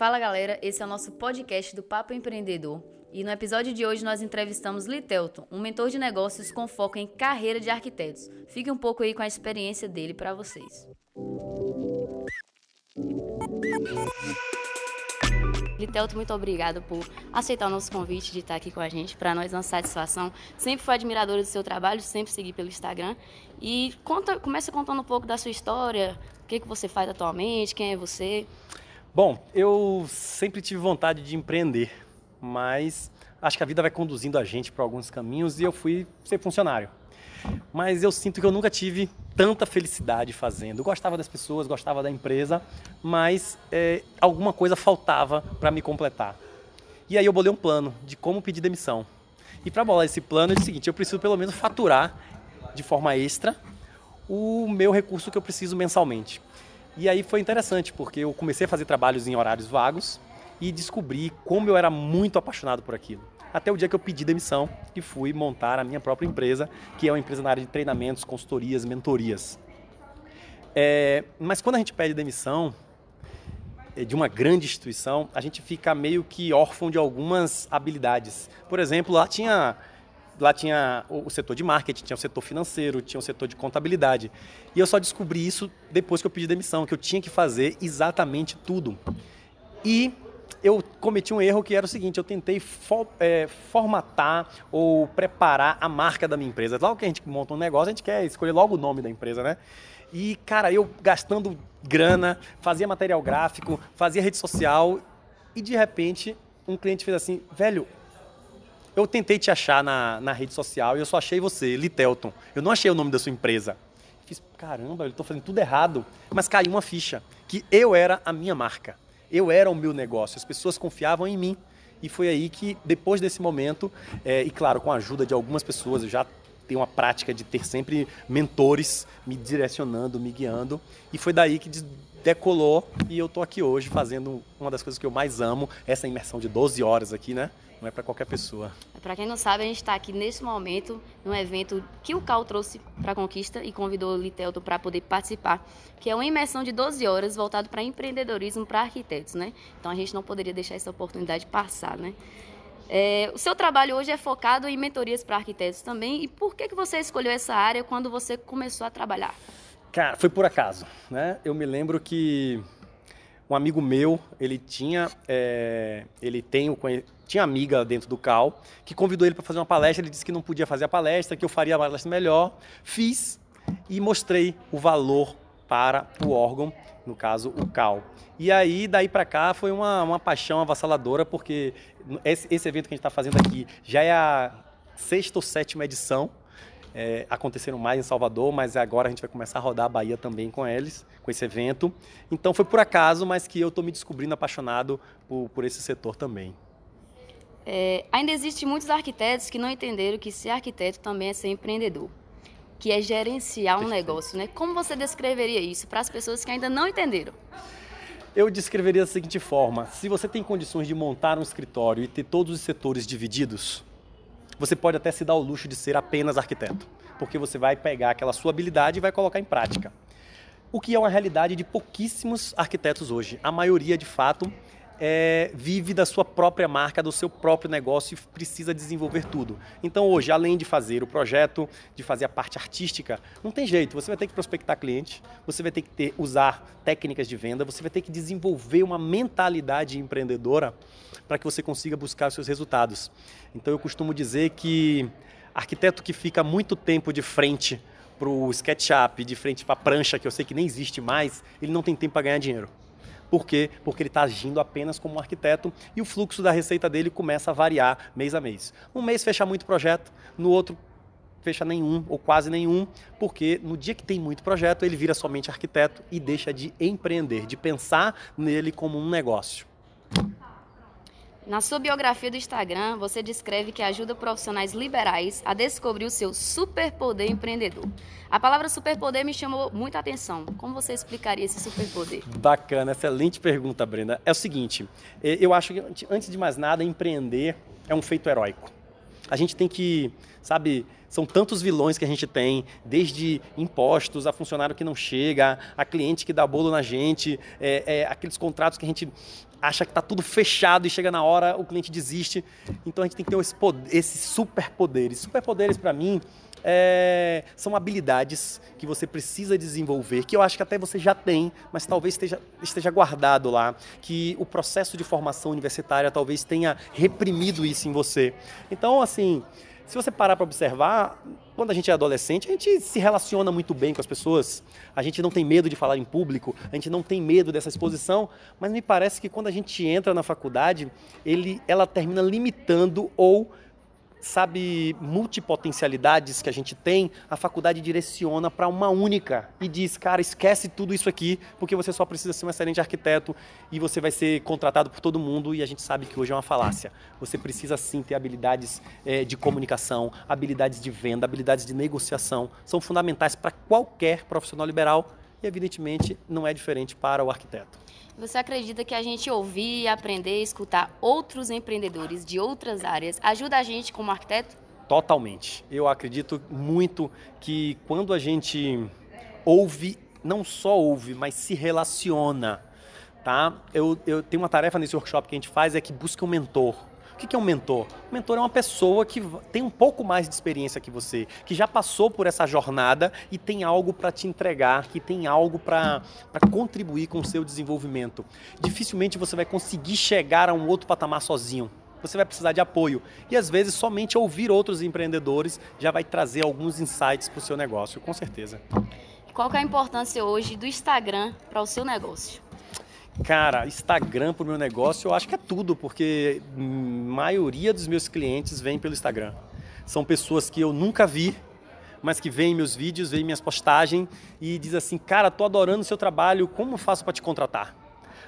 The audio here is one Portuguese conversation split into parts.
Fala galera, esse é o nosso podcast do Papo Empreendedor. E no episódio de hoje nós entrevistamos Litelton, um mentor de negócios com foco em carreira de arquitetos. Fique um pouco aí com a experiência dele para vocês. Litelto, muito obrigada por aceitar o nosso convite de estar aqui com a gente. Para nós é uma satisfação. Sempre fui admiradora do seu trabalho, sempre segui pelo Instagram. E conta, começa contando um pouco da sua história, o que, que você faz atualmente, quem é você. Bom, eu sempre tive vontade de empreender, mas acho que a vida vai conduzindo a gente para alguns caminhos e eu fui ser funcionário. Mas eu sinto que eu nunca tive tanta felicidade fazendo. Eu gostava das pessoas, gostava da empresa, mas é, alguma coisa faltava para me completar. E aí eu bolei um plano de como pedir demissão. E para bolar esse plano é o seguinte: eu preciso pelo menos faturar de forma extra o meu recurso que eu preciso mensalmente. E aí foi interessante, porque eu comecei a fazer trabalhos em horários vagos e descobri como eu era muito apaixonado por aquilo. Até o dia que eu pedi demissão e fui montar a minha própria empresa, que é uma empresa na área de treinamentos, consultorias, mentorias. É, mas quando a gente pede demissão é, de uma grande instituição, a gente fica meio que órfão de algumas habilidades. Por exemplo, lá tinha lá tinha o setor de marketing, tinha o setor financeiro, tinha o setor de contabilidade. E eu só descobri isso depois que eu pedi demissão, que eu tinha que fazer exatamente tudo. E eu cometi um erro que era o seguinte: eu tentei é, formatar ou preparar a marca da minha empresa. Logo que a gente monta um negócio, a gente quer escolher logo o nome da empresa, né? E, cara, eu gastando grana, fazia material gráfico, fazia rede social, e de repente um cliente fez assim: velho, eu tentei te achar na, na rede social e eu só achei você, Litelton. Eu não achei o nome da sua empresa. Eu fiz, caramba, eu estou fazendo tudo errado. Mas caiu uma ficha, que eu era a minha marca. Eu era o meu negócio. As pessoas confiavam em mim. E foi aí que, depois desse momento, é, e claro, com a ajuda de algumas pessoas, eu já tenho uma prática de ter sempre mentores me direcionando, me guiando. E foi daí que decolou e eu tô aqui hoje fazendo uma das coisas que eu mais amo, essa imersão de 12 horas aqui, né? Não é para qualquer pessoa. Para quem não sabe, a gente está aqui nesse momento num evento que o Cal trouxe para a Conquista e convidou o Litelto para poder participar, que é uma imersão de 12 horas voltado para empreendedorismo para arquitetos, né? Então a gente não poderia deixar essa oportunidade passar, né? É, o seu trabalho hoje é focado em mentorias para arquitetos também. E por que, que você escolheu essa área quando você começou a trabalhar? Cara, foi por acaso, né? Eu me lembro que um amigo meu, ele tinha, é, ele tem o tinha amiga dentro do CAL que convidou ele para fazer uma palestra. Ele disse que não podia fazer a palestra, que eu faria a palestra melhor. Fiz e mostrei o valor para o órgão, no caso o CAL. E aí, daí para cá, foi uma, uma paixão avassaladora, porque esse, esse evento que a gente está fazendo aqui já é a sexta ou sétima edição é, aconteceram mais em Salvador, mas agora a gente vai começar a rodar a Bahia também com eles, com esse evento. Então foi por acaso, mas que eu estou me descobrindo apaixonado por, por esse setor também. É, ainda existem muitos arquitetos que não entenderam que ser arquiteto também é ser empreendedor, que é gerenciar um Perfeito. negócio, né? Como você descreveria isso para as pessoas que ainda não entenderam? Eu descreveria da seguinte forma: se você tem condições de montar um escritório e ter todos os setores divididos, você pode até se dar o luxo de ser apenas arquiteto, porque você vai pegar aquela sua habilidade e vai colocar em prática. O que é uma realidade de pouquíssimos arquitetos hoje. A maioria, de fato, é, vive da sua própria marca, do seu próprio negócio e precisa desenvolver tudo. Então hoje, além de fazer o projeto, de fazer a parte artística, não tem jeito. Você vai ter que prospectar cliente, você vai ter que ter, usar técnicas de venda, você vai ter que desenvolver uma mentalidade empreendedora para que você consiga buscar os seus resultados. Então eu costumo dizer que arquiteto que fica muito tempo de frente para o SketchUp, de frente para a prancha, que eu sei que nem existe mais, ele não tem tempo para ganhar dinheiro. Por quê? Porque ele está agindo apenas como um arquiteto e o fluxo da receita dele começa a variar mês a mês. Um mês fecha muito projeto, no outro fecha nenhum ou quase nenhum, porque no dia que tem muito projeto, ele vira somente arquiteto e deixa de empreender, de pensar nele como um negócio. Na sua biografia do Instagram, você descreve que ajuda profissionais liberais a descobrir o seu superpoder empreendedor. A palavra superpoder me chamou muita atenção. Como você explicaria esse superpoder? Bacana, excelente pergunta, Brenda. É o seguinte, eu acho que antes de mais nada, empreender é um feito heróico. A gente tem que, sabe, são tantos vilões que a gente tem, desde impostos, a funcionário que não chega, a cliente que dá bolo na gente, é, é, aqueles contratos que a gente acha que está tudo fechado e chega na hora o cliente desiste. Então a gente tem que ter esse poder, esses superpoderes. Superpoderes para mim é, são habilidades que você precisa desenvolver, que eu acho que até você já tem, mas talvez esteja, esteja guardado lá, que o processo de formação universitária talvez tenha reprimido isso em você. Então, assim, se você parar para observar, quando a gente é adolescente, a gente se relaciona muito bem com as pessoas, a gente não tem medo de falar em público, a gente não tem medo dessa exposição, mas me parece que quando a gente entra na faculdade, ele, ela termina limitando ou sabe, multipotencialidades que a gente tem, a faculdade direciona para uma única e diz, cara, esquece tudo isso aqui, porque você só precisa ser um excelente arquiteto e você vai ser contratado por todo mundo e a gente sabe que hoje é uma falácia. Você precisa sim ter habilidades é, de comunicação, habilidades de venda, habilidades de negociação, são fundamentais para qualquer profissional liberal e evidentemente não é diferente para o arquiteto. Você acredita que a gente ouvir, aprender, escutar outros empreendedores de outras áreas ajuda a gente como arquiteto? Totalmente. Eu acredito muito que quando a gente ouve, não só ouve, mas se relaciona, tá? Eu, eu tenho uma tarefa nesse workshop que a gente faz é que busca um mentor o que é um mentor? Um mentor é uma pessoa que tem um pouco mais de experiência que você, que já passou por essa jornada e tem algo para te entregar, que tem algo para contribuir com o seu desenvolvimento. Dificilmente você vai conseguir chegar a um outro patamar sozinho. Você vai precisar de apoio. E às vezes somente ouvir outros empreendedores já vai trazer alguns insights para o seu negócio, com certeza. Qual é a importância hoje do Instagram para o seu negócio? Cara, Instagram para o meu negócio eu acho que é tudo, porque a maioria dos meus clientes vem pelo Instagram. São pessoas que eu nunca vi, mas que veem meus vídeos, veem minhas postagens e diz assim, cara, tô adorando o seu trabalho, como faço para te contratar?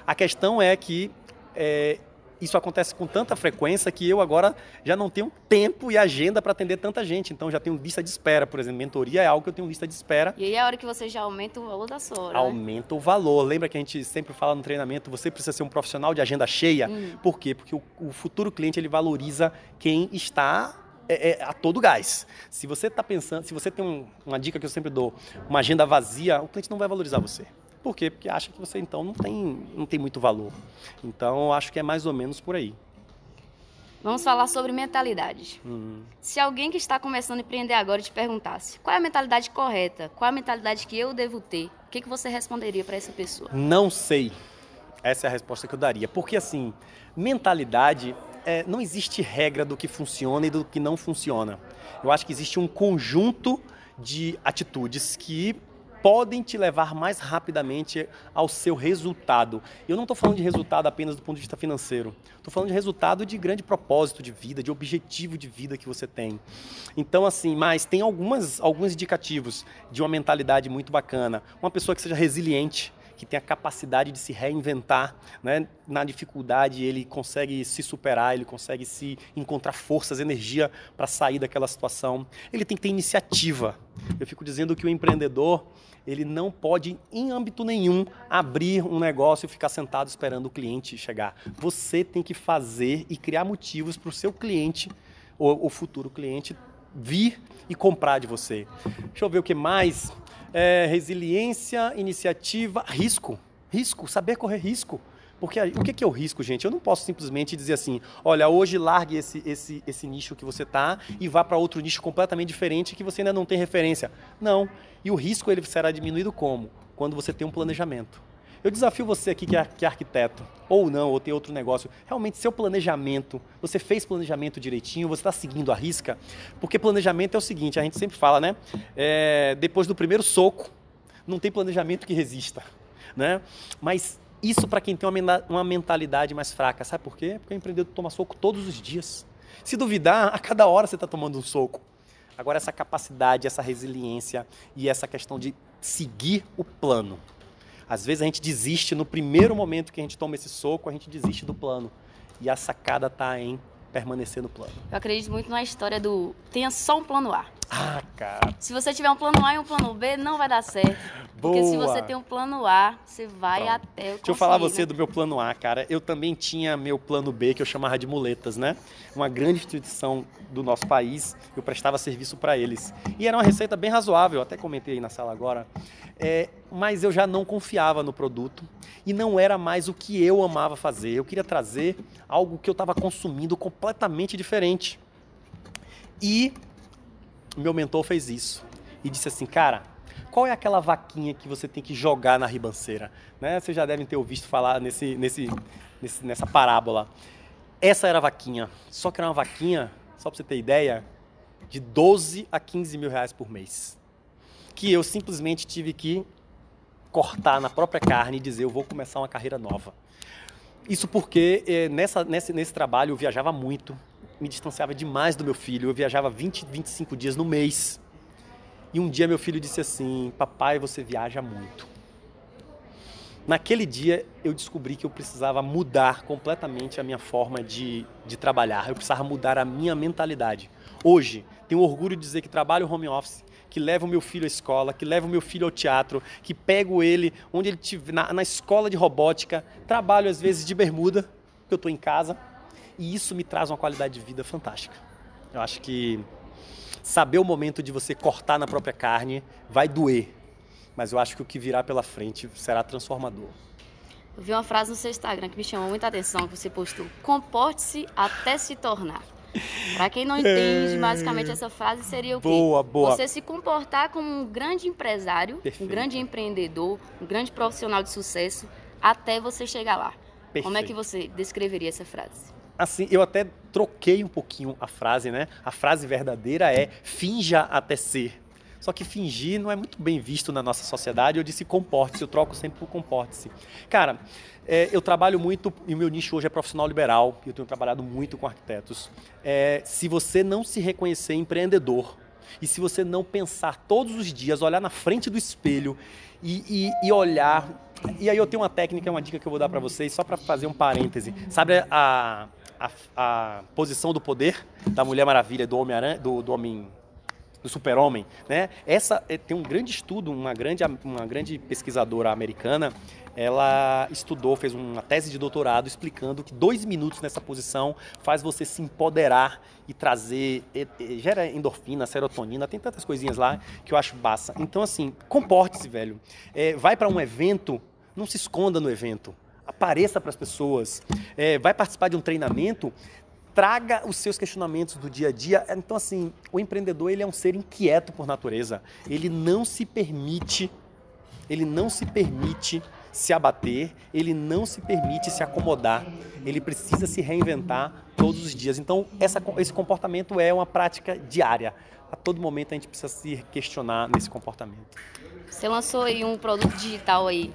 A questão é que é, isso acontece com tanta frequência que eu agora já não tenho tempo e agenda para atender tanta gente. Então já tenho lista de espera, por exemplo. Mentoria é algo que eu tenho lista de espera. E aí é a hora que você já aumenta o valor da sua hora. Né? Aumenta né? o valor. Lembra que a gente sempre fala no treinamento, você precisa ser um profissional de agenda cheia. Hum. Por quê? Porque o, o futuro cliente ele valoriza quem está é, é, a todo gás. Se você está pensando, se você tem um, uma dica que eu sempre dou, uma agenda vazia, o cliente não vai valorizar você. Por quê? Porque acha que você então não tem, não tem muito valor. Então eu acho que é mais ou menos por aí. Vamos falar sobre mentalidade. Hum. Se alguém que está começando a empreender agora te perguntasse qual é a mentalidade correta, qual é a mentalidade que eu devo ter, o que, que você responderia para essa pessoa? Não sei. Essa é a resposta que eu daria. Porque assim, mentalidade, é, não existe regra do que funciona e do que não funciona. Eu acho que existe um conjunto de atitudes que podem te levar mais rapidamente ao seu resultado. Eu não estou falando de resultado apenas do ponto de vista financeiro. Estou falando de resultado de grande propósito de vida, de objetivo de vida que você tem. Então, assim, mas tem algumas, alguns indicativos de uma mentalidade muito bacana. Uma pessoa que seja resiliente, que tem a capacidade de se reinventar, né? na dificuldade ele consegue se superar, ele consegue se encontrar forças, energia para sair daquela situação. Ele tem que ter iniciativa. Eu fico dizendo que o empreendedor ele não pode, em âmbito nenhum, abrir um negócio e ficar sentado esperando o cliente chegar. Você tem que fazer e criar motivos para o seu cliente, ou o futuro cliente, vir e comprar de você. Deixa eu ver o que mais. É, resiliência, iniciativa, risco. Risco, saber correr risco. Porque o que é o risco, gente? Eu não posso simplesmente dizer assim, olha, hoje largue esse, esse, esse nicho que você está e vá para outro nicho completamente diferente que você ainda não tem referência. Não. E o risco ele será diminuído como? Quando você tem um planejamento. Eu desafio você aqui que é, que é arquiteto, ou não, ou tem outro negócio, realmente seu planejamento, você fez planejamento direitinho, você está seguindo a risca, porque planejamento é o seguinte, a gente sempre fala, né? É, depois do primeiro soco, não tem planejamento que resista, né? Mas isso para quem tem uma mentalidade mais fraca, sabe por quê? Porque o empreendedor toma soco todos os dias. Se duvidar, a cada hora você está tomando um soco. Agora, essa capacidade, essa resiliência e essa questão de seguir o plano. Às vezes a gente desiste no primeiro momento que a gente toma esse soco, a gente desiste do plano. E a sacada está em permanecer no plano. Eu acredito muito na história do tenha só um plano A. Ah, cara. Se você tiver um plano A e um plano B, não vai dar certo. Boa. Porque se você tem um plano A, você vai Pronto. até o Deixa conseguir, eu falar você né? do meu plano A, cara. Eu também tinha meu plano B, que eu chamava de muletas, né? Uma grande instituição do nosso país, eu prestava serviço para eles. E era uma receita bem razoável, até comentei aí na sala agora. É, mas eu já não confiava no produto e não era mais o que eu amava fazer. Eu queria trazer algo que eu estava consumindo completamente diferente. E meu mentor fez isso e disse assim, cara, qual é aquela vaquinha que você tem que jogar na ribanceira? Né? Vocês já devem ter ouvido falar nesse, nesse, nesse, nessa parábola. Essa era a vaquinha, só que era uma vaquinha, só para você ter ideia, de 12 a 15 mil reais por mês. Que eu simplesmente tive que cortar na própria carne e dizer, eu vou começar uma carreira nova. Isso porque eh, nessa, nesse, nesse trabalho eu viajava muito, me distanciava demais do meu filho. Eu viajava 20, 25 dias no mês. E um dia meu filho disse assim: Papai, você viaja muito. Naquele dia eu descobri que eu precisava mudar completamente a minha forma de, de trabalhar. Eu precisava mudar a minha mentalidade. Hoje, tenho orgulho de dizer que trabalho home office, que levo meu filho à escola, que levo meu filho ao teatro, que pego ele onde ele tiver, na, na escola de robótica, trabalho às vezes de bermuda, porque eu estou em casa, e isso me traz uma qualidade de vida fantástica. Eu acho que saber o momento de você cortar na própria carne vai doer, mas eu acho que o que virá pela frente será transformador. Eu vi uma frase no seu Instagram que me chamou muita atenção, que você postou: comporte-se até se tornar. Para quem não entende, é... basicamente essa frase seria o quê? Boa, boa. Você se comportar como um grande empresário, Perfeito. um grande empreendedor, um grande profissional de sucesso, até você chegar lá. Perfeito. Como é que você descreveria essa frase? Assim, eu até troquei um pouquinho a frase, né? A frase verdadeira é finja até ser. Só que fingir não é muito bem visto na nossa sociedade. Eu disse comporte-se, eu troco sempre por comporte-se. Cara, é, eu trabalho muito, e o meu nicho hoje é profissional liberal, eu tenho trabalhado muito com arquitetos. É, se você não se reconhecer empreendedor, e se você não pensar todos os dias, olhar na frente do espelho e, e, e olhar. E aí eu tenho uma técnica, uma dica que eu vou dar para vocês, só para fazer um parêntese. Sabe a, a, a posição do poder da Mulher Maravilha, do Homem-Aranha, do, do Homem do super-homem, né? Essa é, tem um grande estudo, uma grande, uma grande pesquisadora americana, ela estudou, fez uma tese de doutorado explicando que dois minutos nessa posição faz você se empoderar e trazer, e, e, gera endorfina, serotonina, tem tantas coisinhas lá que eu acho bassa. Então assim, comporte-se, velho. É, vai para um evento, não se esconda no evento apareça para as pessoas, é, vai participar de um treinamento, traga os seus questionamentos do dia a dia. Então, assim, o empreendedor ele é um ser inquieto por natureza. Ele não se permite, ele não se permite se abater, ele não se permite se acomodar. Ele precisa se reinventar todos os dias. Então, essa, esse comportamento é uma prática diária. A todo momento a gente precisa se questionar nesse comportamento. Você lançou aí um produto digital aí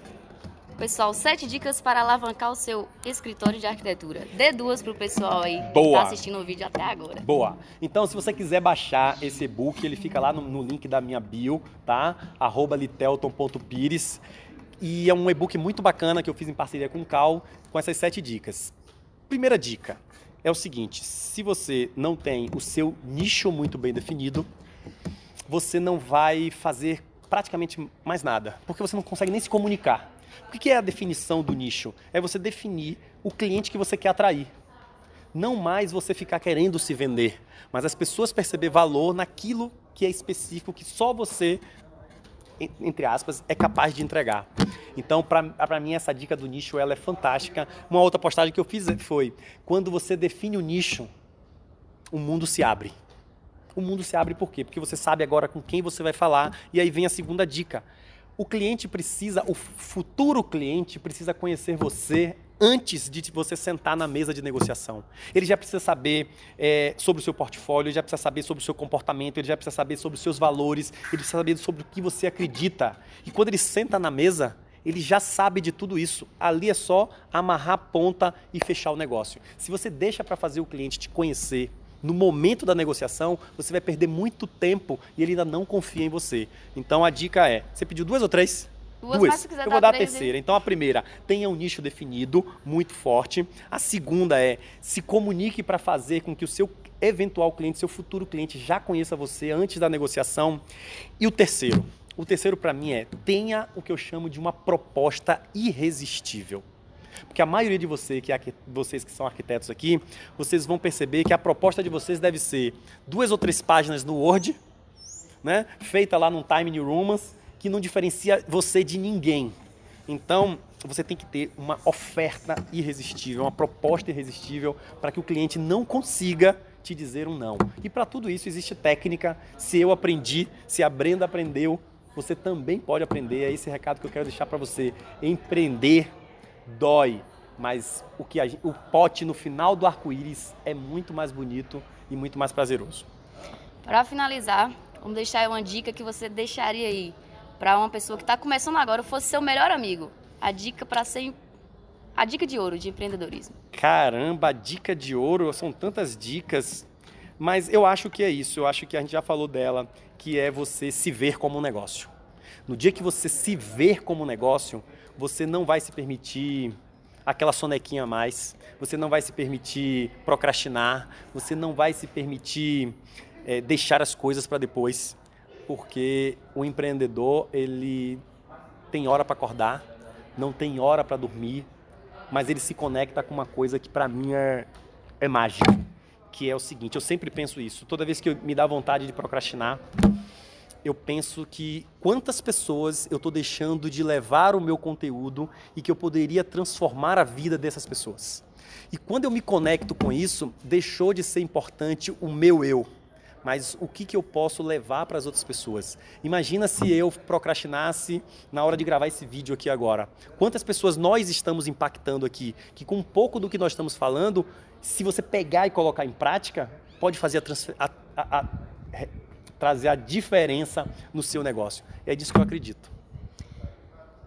Pessoal, sete dicas para alavancar o seu escritório de arquitetura. Dê duas para o pessoal aí Boa. que está assistindo o vídeo até agora. Boa. Então, se você quiser baixar esse e-book, ele fica lá no, no link da minha bio, tá? Arroba litelton.pires. E é um e-book muito bacana que eu fiz em parceria com o Cal, com essas sete dicas. Primeira dica é o seguinte: se você não tem o seu nicho muito bem definido, você não vai fazer praticamente mais nada, porque você não consegue nem se comunicar. O que é a definição do nicho? É você definir o cliente que você quer atrair. Não mais você ficar querendo se vender, mas as pessoas perceber valor naquilo que é específico, que só você, entre aspas, é capaz de entregar. Então, para mim, essa dica do nicho ela é fantástica. Uma outra postagem que eu fiz foi: quando você define o nicho, o mundo se abre. O mundo se abre por quê? Porque você sabe agora com quem você vai falar. E aí vem a segunda dica o cliente precisa, o futuro cliente precisa conhecer você antes de você sentar na mesa de negociação. Ele já precisa saber é, sobre o seu portfólio, ele já precisa saber sobre o seu comportamento, ele já precisa saber sobre os seus valores, ele precisa saber sobre o que você acredita. E quando ele senta na mesa, ele já sabe de tudo isso. Ali é só amarrar a ponta e fechar o negócio. Se você deixa para fazer o cliente te conhecer, no momento da negociação, você vai perder muito tempo e ele ainda não confia em você. Então a dica é: você pediu duas ou três? Duas. duas. Eu vou dar a terceira. Então a primeira, tenha um nicho definido, muito forte. A segunda é se comunique para fazer com que o seu eventual cliente, seu futuro cliente já conheça você antes da negociação. E o terceiro, o terceiro para mim é tenha o que eu chamo de uma proposta irresistível. Porque a maioria de você, que é, vocês que são arquitetos aqui, vocês vão perceber que a proposta de vocês deve ser duas ou três páginas no Word, né, feita lá num Time New Romans, que não diferencia você de ninguém. Então, você tem que ter uma oferta irresistível, uma proposta irresistível para que o cliente não consiga te dizer um não. E para tudo isso existe técnica. Se eu aprendi, se a Brenda aprendeu, você também pode aprender. É esse recado que eu quero deixar para você. Empreender dói, mas o que a, o pote no final do arco-íris é muito mais bonito e muito mais prazeroso. Para finalizar, vamos deixar uma dica que você deixaria aí para uma pessoa que está começando agora, fosse seu melhor amigo. A dica para ser a dica de ouro de empreendedorismo. Caramba, a dica de ouro, são tantas dicas, mas eu acho que é isso, eu acho que a gente já falou dela, que é você se ver como um negócio. No dia que você se ver como um negócio, você não vai se permitir aquela sonequinha a mais, você não vai se permitir procrastinar, você não vai se permitir é, deixar as coisas para depois, porque o empreendedor ele tem hora para acordar, não tem hora para dormir, mas ele se conecta com uma coisa que para mim é, é mágica, que é o seguinte, eu sempre penso isso, toda vez que eu, me dá vontade de procrastinar, eu penso que quantas pessoas eu estou deixando de levar o meu conteúdo e que eu poderia transformar a vida dessas pessoas. E quando eu me conecto com isso, deixou de ser importante o meu eu, mas o que, que eu posso levar para as outras pessoas. Imagina se eu procrastinasse na hora de gravar esse vídeo aqui agora. Quantas pessoas nós estamos impactando aqui, que com um pouco do que nós estamos falando, se você pegar e colocar em prática, pode fazer a, a, a, a trazer a diferença no seu negócio. E é disso que eu acredito.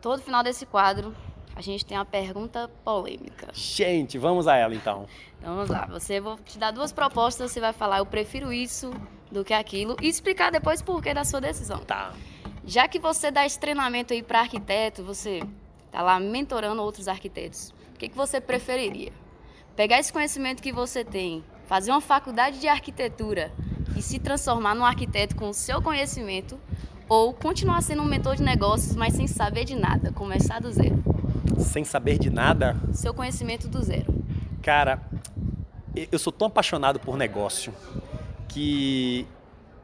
Todo final desse quadro, a gente tem uma pergunta polêmica. Gente, vamos a ela então. então vamos lá. Você vou te dar duas propostas, você vai falar eu prefiro isso do que aquilo e explicar depois por que da sua decisão. Tá. Já que você dá esse treinamento aí para arquiteto, você tá lá mentorando outros arquitetos. O que, que você preferiria? Pegar esse conhecimento que você tem, fazer uma faculdade de arquitetura e se transformar num arquiteto com o seu conhecimento ou continuar sendo um mentor de negócios, mas sem saber de nada, começar do zero? Sem saber de nada? Seu conhecimento do zero. Cara, eu sou tão apaixonado por negócio que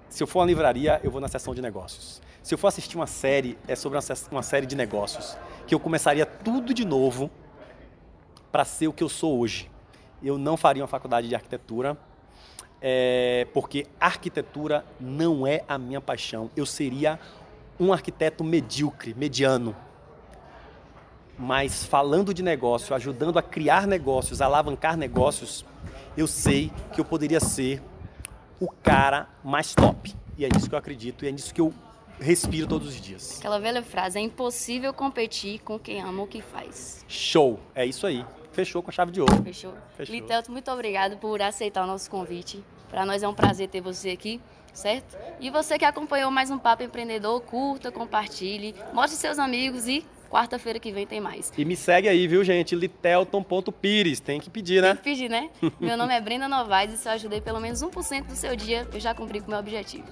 se eu for uma livraria, eu vou na seção de negócios. Se eu for assistir uma série, é sobre uma, uma série de negócios, que eu começaria tudo de novo para ser o que eu sou hoje. Eu não faria uma faculdade de arquitetura, é, porque arquitetura não é a minha paixão. Eu seria um arquiteto medíocre, mediano. Mas falando de negócio, ajudando a criar negócios, a alavancar negócios, eu sei que eu poderia ser o cara mais top. E é nisso que eu acredito e é nisso que eu respiro todos os dias. Aquela velha frase: é impossível competir com quem ama o que faz. Show! É isso aí fechou com a chave de ouro. Fechou. fechou. Litelto, muito obrigado por aceitar o nosso convite. Para nós é um prazer ter você aqui, certo? E você que acompanhou mais um Papo Empreendedor, curta, compartilhe, mostre seus amigos e quarta-feira que vem tem mais. E me segue aí, viu, gente? litelton.pires. Tem que pedir, né? Tem que pedir, né? meu nome é Brenda Novaes e se eu ajudei pelo menos 1% do seu dia, eu já cumpri com o meu objetivo.